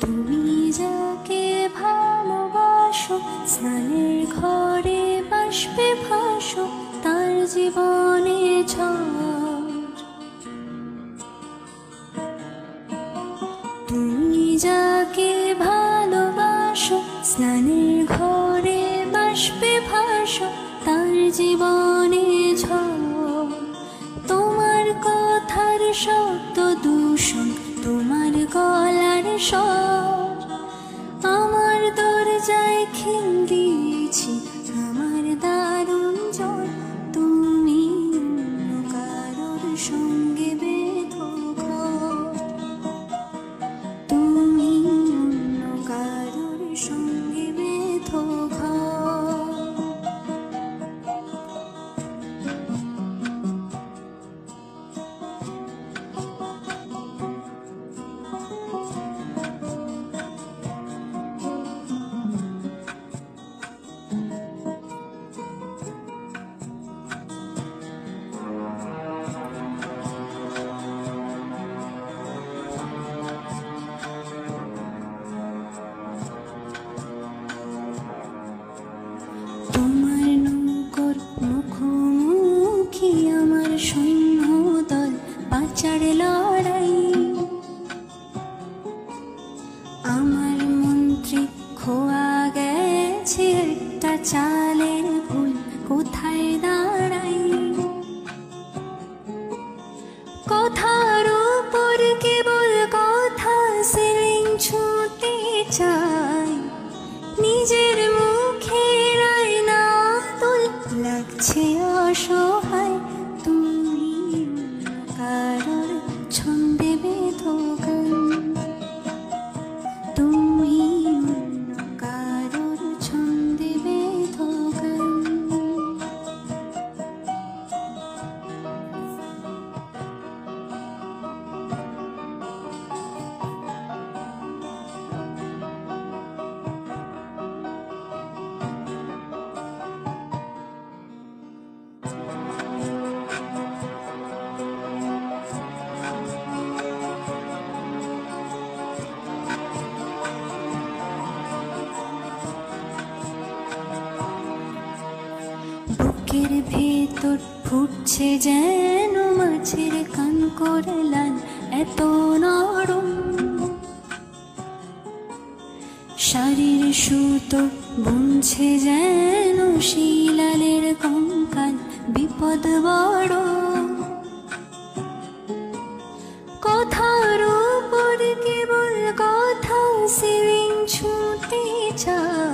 তুমি যাকে ভালোবাসো, স্নানের ঘরে বাষ্পে ভাসো, তার জীবনে ঝড়। তুমি যাকে ভালোবাসো, স্নানের ঘরে বাষ্পে ভাসো, তার জীবনে ঝড়। তোমার কথার তোমার গলার আমার দরজায় খিল দিয়েছি আমার দারুণ জ্বর। তুমি কারোর সঙ্গে গেছে একটা চালের ভুল। কোথায় দাঁড়াই বুকের ভেতর ফুটছে যেন মাছের কান করে লাল এত নরম শারীর সুতো বুনছে যেন শিলালের কঙ্কাল বিপদ বড় কথার উপর কেবল কথা সিলিং ছুঁতে চাই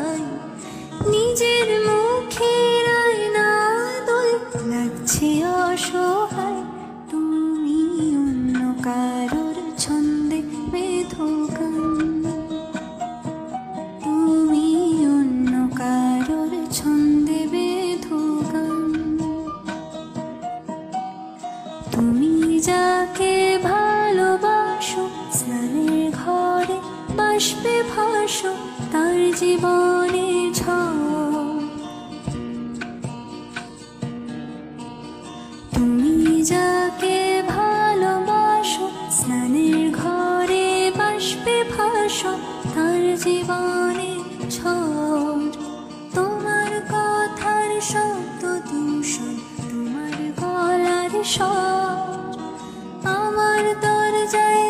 বাষ্পে ভাসো তার জীবনে ঝড় তুমি যাকে ভালোবাসো, স্নানের ঘরে বাষ্পে ভাসো, তার জীবনে ঝড় তোমার কথার শব্দ দূষণ, তোমার গলার স্বর। আমার দরজায়